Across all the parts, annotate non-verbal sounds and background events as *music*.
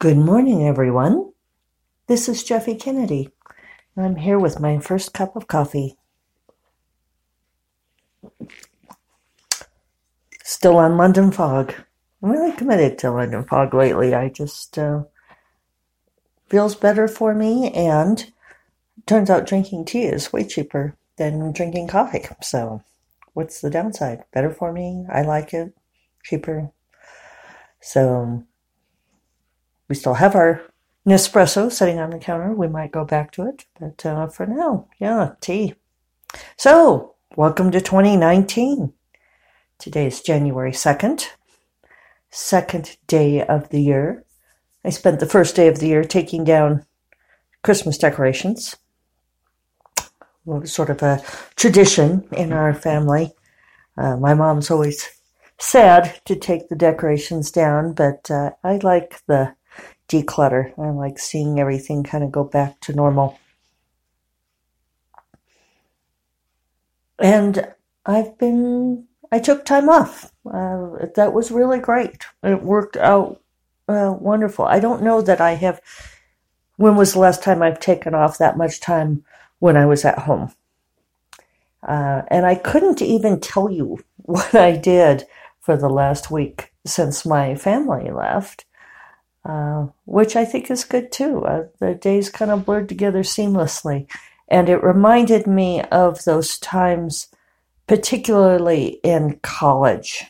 Good morning, everyone. This is Jeffe Kennedy. and I'm here with my first cup of coffee. Still on London Fog. I'm really committed to London Fog lately. I just uh, feels better for me, and turns out drinking tea is way cheaper than drinking coffee. So, what's the downside? Better for me. I like it. Cheaper. So, we still have our Nespresso sitting on the counter. We might go back to it, but uh, for now, yeah, tea. So, welcome to 2019. Today is January 2nd, second day of the year. I spent the first day of the year taking down Christmas decorations. Was sort of a tradition in our family. Uh, my mom's always sad to take the decorations down, but uh, I like the declutter. I like seeing everything kind of go back to normal. And I've been, I took time off. Uh, that was really great. It worked out uh, wonderful. I don't know that I have, when was the last time I've taken off that much time when I was at home? Uh, and I couldn't even tell you *laughs* what I did for the last week since my family left. Uh, which I think is good too. Uh, the days kind of blurred together seamlessly. And it reminded me of those times, particularly in college.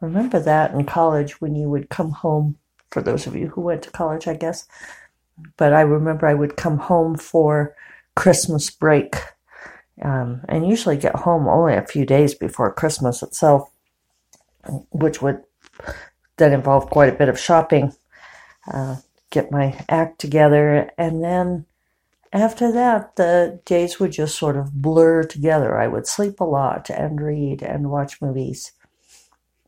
Remember that in college when you would come home, for those of you who went to college, I guess. But I remember I would come home for Christmas break um, and usually get home only a few days before Christmas itself, which would then involve quite a bit of shopping uh, get my act together, and then after that, the days would just sort of blur together. I would sleep a lot and read and watch movies.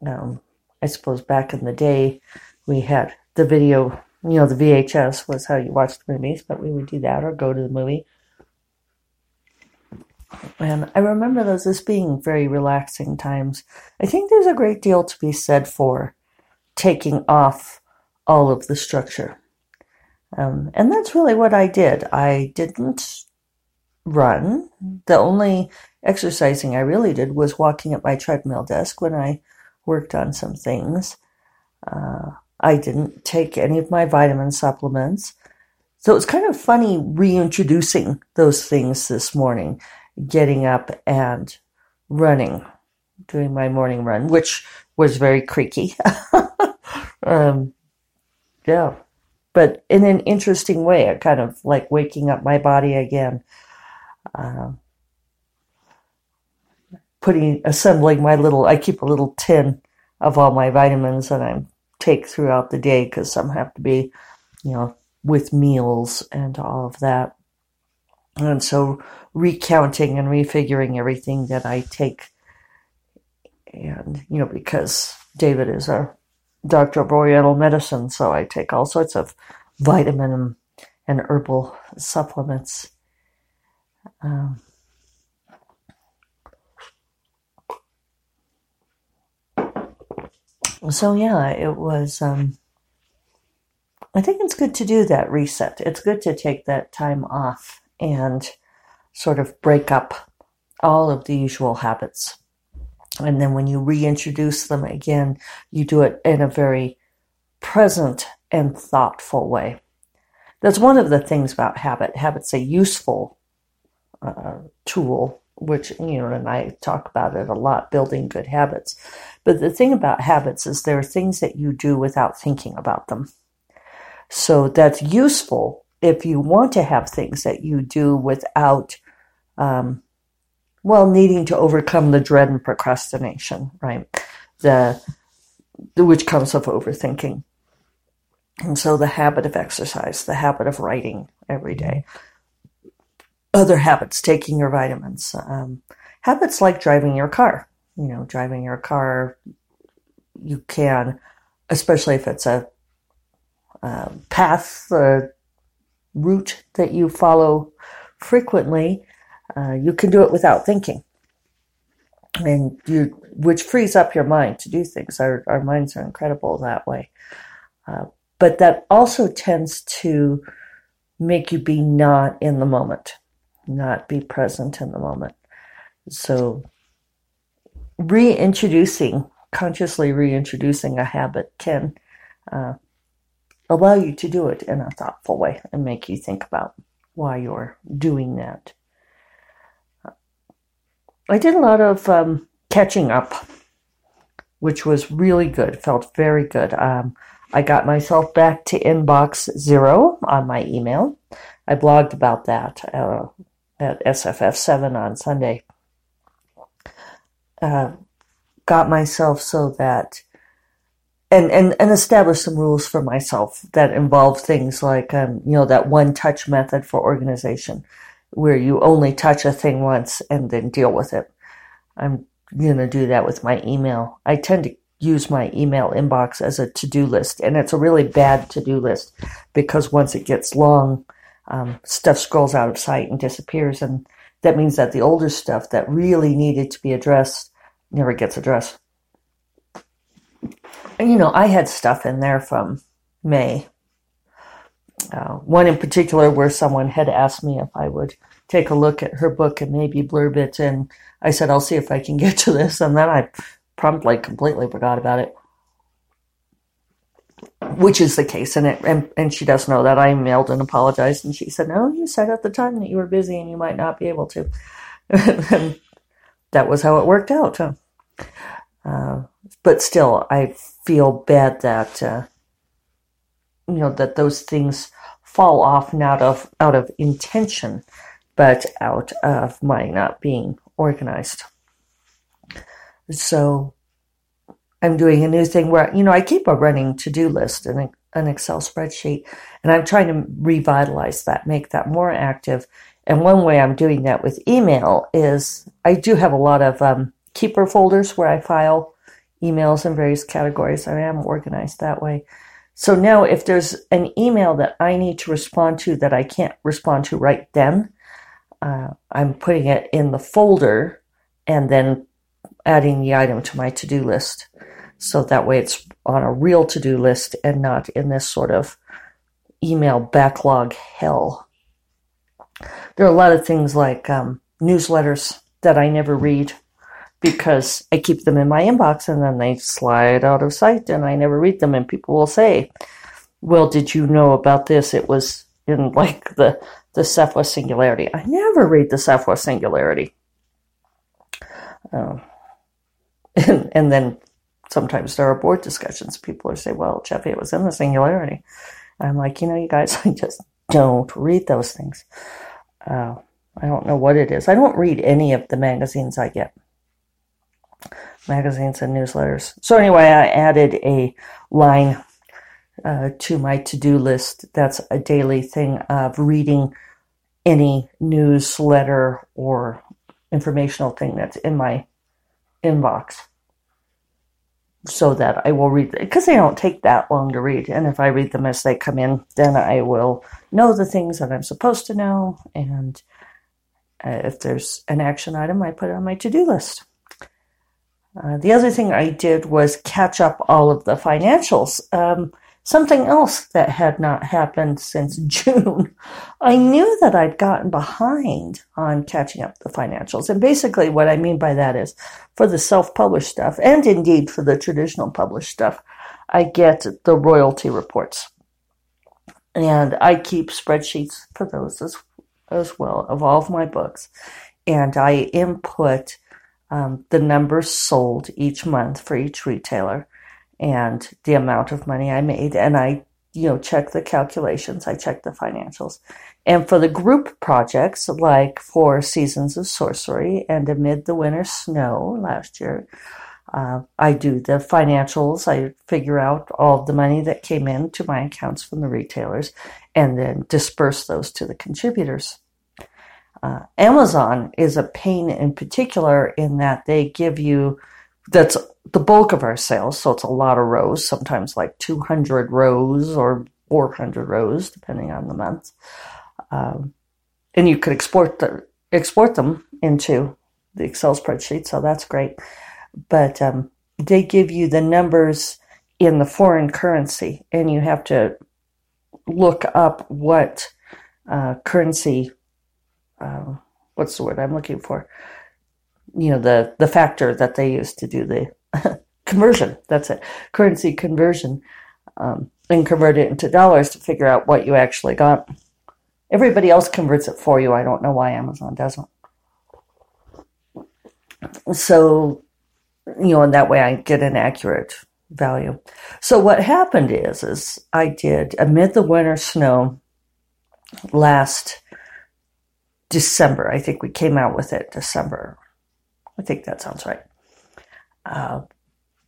Um, I suppose back in the day, we had the video, you know, the VHS was how you watched the movies, but we would do that or go to the movie. And I remember those as being very relaxing times. I think there's a great deal to be said for taking off all of the structure. Um, and that's really what I did. I didn't run. The only exercising I really did was walking at my treadmill desk when I worked on some things. Uh, I didn't take any of my vitamin supplements. So it's kind of funny reintroducing those things this morning, getting up and running, doing my morning run, which was very creaky. *laughs* um, yeah. But in an interesting way, it kind of like waking up my body again. Uh, putting, assembling my little, I keep a little tin of all my vitamins that I take throughout the day because some have to be, you know, with meals and all of that. And so recounting and refiguring everything that I take. And, you know, because David is our doctor of Oriental medicine, so I take all sorts of vitamin and herbal supplements. Um, so yeah, it was. Um, I think it's good to do that reset. It's good to take that time off and sort of break up all of the usual habits. And then when you reintroduce them again, you do it in a very present and thoughtful way. That's one of the things about habit. Habit's a useful uh, tool, which, you know, and I talk about it a lot, building good habits. But the thing about habits is there are things that you do without thinking about them. So that's useful if you want to have things that you do without um, well, needing to overcome the dread and procrastination, right? The, the which comes of overthinking. And so the habit of exercise, the habit of writing every day, other habits, taking your vitamins, um, habits like driving your car. You know, driving your car, you can, especially if it's a, a path, a route that you follow frequently, uh, you can do it without thinking, and you which frees up your mind to do things. Our our minds are incredible that way. Uh, but that also tends to make you be not in the moment, not be present in the moment. So, reintroducing, consciously reintroducing a habit can uh, allow you to do it in a thoughtful way and make you think about why you're doing that. I did a lot of um, catching up, which was really good, felt very good. Um, I got myself back to inbox zero on my email. I blogged about that uh, at SFF7 on Sunday. Uh, got myself so that and, and, and establish some rules for myself that involve things like, um, you know, that one touch method for organization where you only touch a thing once and then deal with it. I'm going to do that with my email. I tend to use my email inbox as a to-do list and it's a really bad to-do list because once it gets long, um, stuff scrolls out of sight and disappears. And that means that the older stuff that really needed to be addressed never gets addressed you know, I had stuff in there from May. Uh, one in particular where someone had asked me if I would take a look at her book and maybe blurb it, and I said, I'll see if I can *laughs* get to this, and then I promptly completely forgot about it. Which is the case, and it, and, and she does know that I mailed and apologized, and she said, "No, you said at the time that you were busy and you might not be able to." *laughs* and that was how it worked out. Huh? Uh, but still, I feel bad that uh, you know that those things fall off not of out of intention, but out of my not being organized. So I'm doing a new thing where you know I keep a running to do list and an Excel spreadsheet, and I'm trying to revitalize that, make that more active. And one way I'm doing that with email is I do have a lot of um, keeper folders where I file emails in various categories. I am organized that way. So now if there's an email that I need to respond to that I can't respond to right then, uh, I'm putting it in the folder and then adding the item to my to-do list. So that way it's on a real to-do list and not in this sort of email backlog hell. There are a lot of things like um, newsletters that I never read because I keep them in my inbox and then they slide out of sight and I never read them. And people will say, Well, did you know about this? It was in like the, the Cephalus Singularity. I never read the Cephalus Singularity. Um, *laughs* and, and then sometimes there are board discussions. People are say, Well, Jeffe, it was in the Singularity. I'm like, You know, you guys, *laughs* I just don't read those things. Uh, I don't know what it is. I don't read any of the magazines I get magazines and newsletters. So anyway, I added a line uh, to my to-do list. That's a daily thing of reading any newsletter or informational thing that's in my inbox so that I will read because they don't take that long to read. And if I read them as they come in, then I will know the things that I'm supposed to know. And uh, if there's an action item, I put it on my to do list. Uh, the other thing I did was catch up all of the financials. Um, something else that had not happened since *laughs* June. I knew that I'd gotten behind on catching up the financials. And basically, what I mean by that is for the self published stuff, and indeed for the traditional published stuff, I get the royalty reports. And I keep spreadsheets for those as, as well of all of my books. And I input um, the numbers sold each month for each retailer and the amount of money I made. And I, you know, check the calculations, I check the financials. And for the group projects, like for Seasons of Sorcery and Amid the Winter Snow last year, uh, I do the financials. I figure out all the money that came in to my accounts from the retailers and then disperse those to the contributors. Uh, Amazon is a pain in particular in that they give you that's the bulk of our sales, so it's a lot of rows, sometimes like 200 rows or 400 rows, depending on the month. Um, and you could export the, export them into the Excel spreadsheet, so that's great. But um, they give you the numbers in the foreign currency, and you have to look up what uh, currency. Uh, what's the word I'm looking for? You know the the factor that they use to do the *laughs* conversion. That's it, currency conversion, um, and convert it into dollars to figure out what you actually got. Everybody else converts it for you. I don't know why Amazon doesn't. So, you know, in that way I get an accurate value. So what happened is, is I did amid the winter snow last December. I think we came out with it December. I think that sounds right. Uh,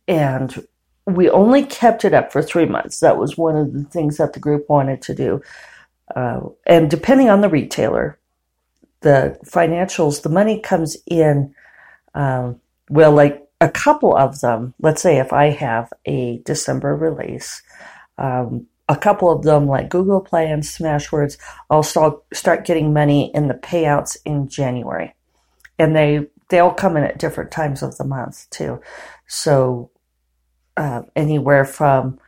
and we only kept it up for three months. That was one of the things that the group wanted to do. Uh, and depending on the retailer, the financials, the money comes in. Um, well, like a couple of them, let's say if I have a December release, um, a couple of them, like Google Play and Smashwords, I'll start, start getting money in the payouts in January. And they, they all come in at different times of the month too. So, uh, anywhere from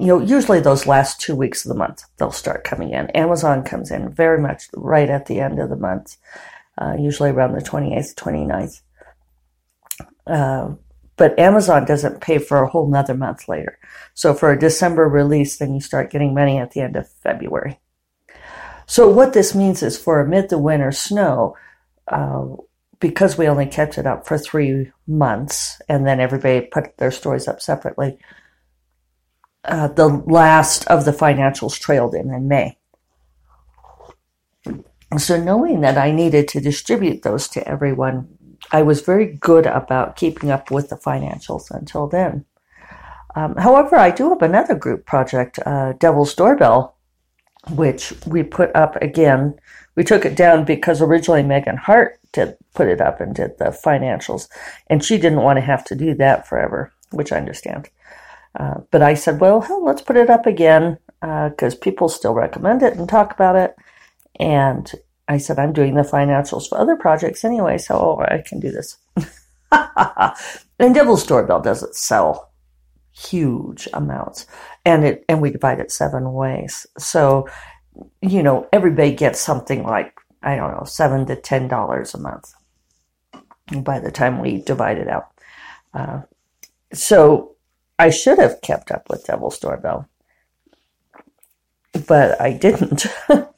you know, usually those last two weeks of the month, they'll start coming in. Amazon comes in very much right at the end of the month, uh, usually around the 28th, 29th. Uh, but Amazon doesn't pay for a whole nother month later. So for a December release, then you start getting money at the end of February. So what this means is for amid the winter snow, uh, because we only kept it up for three months and then everybody put their stories up separately, uh, the last of the financials trailed in in May. So, knowing that I needed to distribute those to everyone, I was very good about keeping up with the financials until then. Um, however, I do have another group project, uh, Devil's Doorbell, which we put up again. We took it down because originally Megan Hart did put it up and did the financials, and she didn't want to have to do that forever, which I understand. Uh, but I said, well, hell, let's put it up again because uh, people still recommend it and talk about it. And I said, I'm doing the financials for other projects anyway, so I can do this. *laughs* and Devil's Doorbell doesn't sell huge amounts, and it and we divide it seven ways. So, you know, everybody gets something like I don't know, seven to ten dollars a month by the time we divide it out. Uh, so I should have kept up with Devil's Doorbell, but I didn't. *laughs*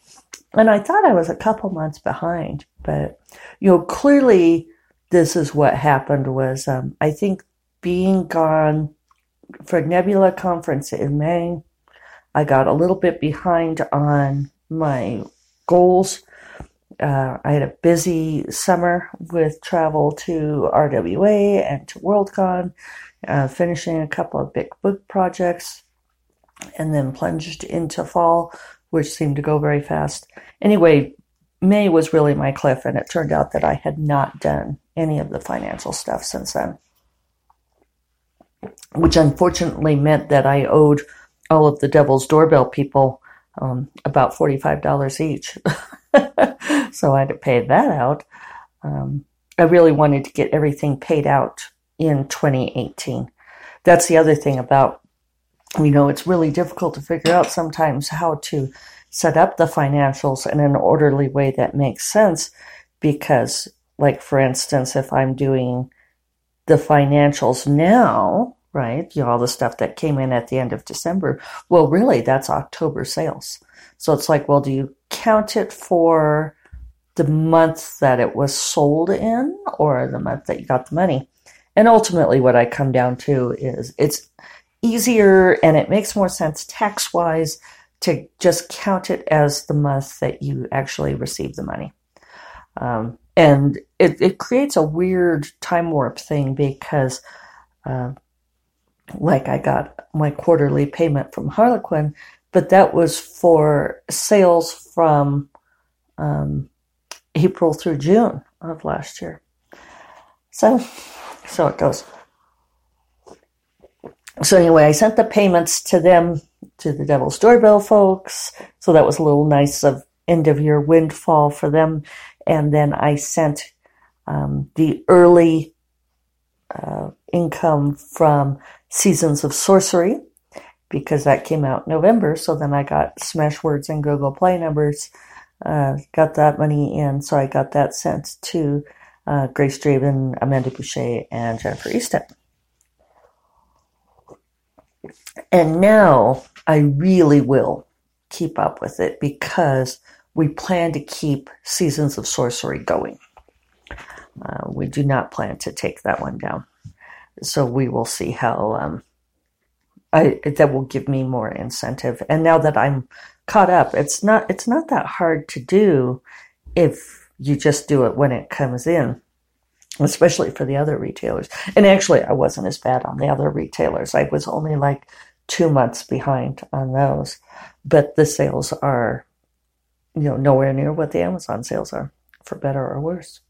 and I thought I was a couple months behind, but you know, clearly this is what happened was um, I think being gone for Nebula conference in May, I got a little bit behind on my goals. Uh, I had a busy summer with travel to RWA and to Worldcon uh, finishing a couple of big book projects, and then plunged into fall, which seemed to go very fast. Anyway, May was really my cliff, and it turned out that I had not done any of the financial stuff since then, which unfortunately meant that I owed all of the Devil's Doorbell people um, about $45 each. *laughs* so I had to pay that out. Um, I really wanted to get everything paid out in 2018. That's the other thing about, you know, it's really difficult to figure out sometimes how to set up the financials in an orderly way that makes sense because, like, for instance, if I'm doing the financials now, right, you know, all the stuff that came in at the end of December, well, really, that's October sales. So it's like, well, do you count it for the month that it was sold in or the month that you got the money? And ultimately, what I come down to is it's easier and it makes more sense tax wise to just count it as the month that you actually receive the money. Um, and it, it creates a weird time warp thing because, uh, like, I got my quarterly payment from Harlequin, but that was for sales from um, April through June of last year. So so it goes. So anyway, I sent the payments to them, to the Devil's Doorbell folks. So that was a little nice of end of year windfall for them. And then I sent um, the early uh, income from Seasons of Sorcery because that came out November. So then I got Smashwords and Google Play numbers, uh, got that money in. So I got that sent to uh, Grace Draven, Amanda Bouchet, and Jennifer Estep. And now I really will keep up with it because we plan to keep Seasons of Sorcery going. Uh, we do not plan to take that one down. So we will see how um, I, that will give me more incentive. And now that I'm caught up, it's not it's not that hard to do if you just do it when it comes in, especially for the other retailers. And actually, I wasn't as bad on the other retailers. I was only like two months behind on those, but the sales are, you know, nowhere near what the Amazon sales are, for better or worse.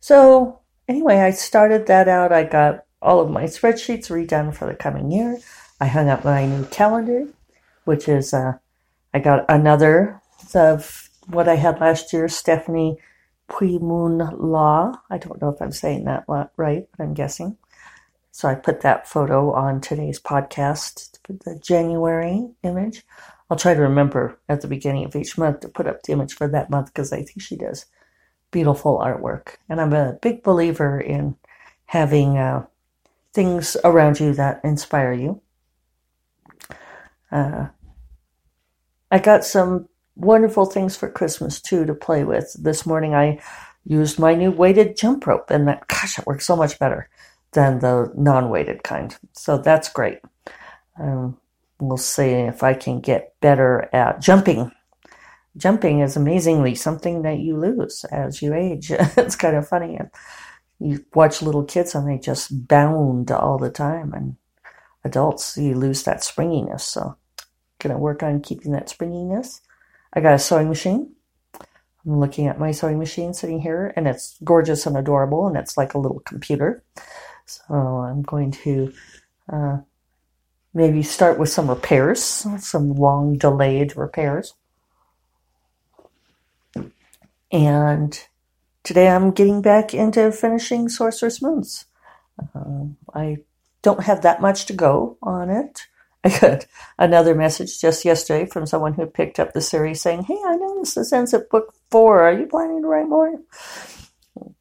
So anyway, I started that out. I got all of my spreadsheets redone for the coming year. I hung up my new calendar, which is uh, I got another of what I had last year, Stephanie Pui-Mun Law. I don't know if I'm saying that right, but I'm guessing. So I put that photo on today's podcast, the January image. I'll try to remember at the beginning of each month to put up the image for that month because I think she does beautiful artwork. And I'm a big believer in having uh, things around you that inspire you. Uh, I got some wonderful things for Christmas too to play with. This morning I used my new weighted jump rope, and that gosh, it works so much better than the non-weighted kind. So that's great. Um, we'll see if I can get better at jumping. Jumping is amazingly something that you lose as you age. *laughs* it's kind of funny. You watch little kids and they just bound all the time, and adults you lose that springiness. So, gonna work on keeping that springiness. I got a sewing machine. I'm looking at my sewing machine sitting here, and it's gorgeous and adorable, and it's like a little computer. So I'm going to uh, maybe start with some repairs, some long delayed repairs. And today I'm getting back into finishing Sorcerous Moons. Uh, I don't have that much to go on it. I got another message just yesterday from someone who picked up the series saying, Hey, I noticed this ends at book four. Are you planning to write more?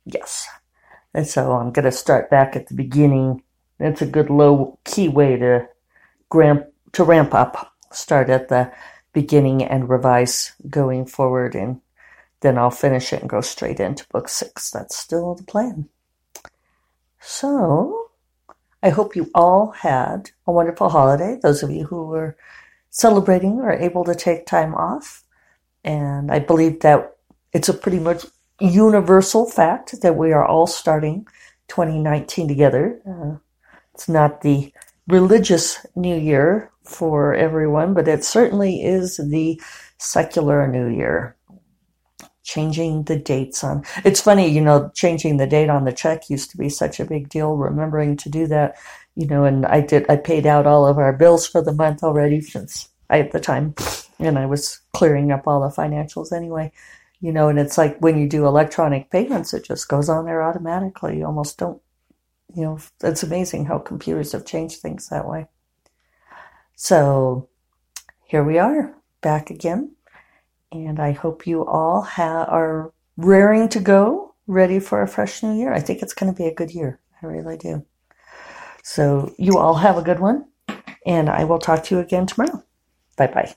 Yes. And so I'm going to start back at the beginning. That's a good low key way to ramp, to ramp up. Start at the beginning and revise going forward and then I'll finish it and go straight into book six. That's still the plan. So, I hope you all had a wonderful holiday. Those of you who were celebrating or able to take time off. And I believe that it's a pretty much universal fact that we are all starting 2019 together. Uh, it's not the religious new year for everyone, but it certainly is the secular new year changing the dates on. It's funny you know changing the date on the check used to be such a big deal remembering to do that you know and i did i paid out all of our bills for the month already since i at the time and i was clearing up all the financials anyway you know and it's like when you do electronic payments it just goes on there automatically. You almost don't you know it's amazing how computers have changed things that way. So here we are back again and I hope you all ha- are raring to go, ready for a fresh new year. I think it's going to be a good year. I really do. So, you all have a good one, and I will talk to you again tomorrow. Bye bye.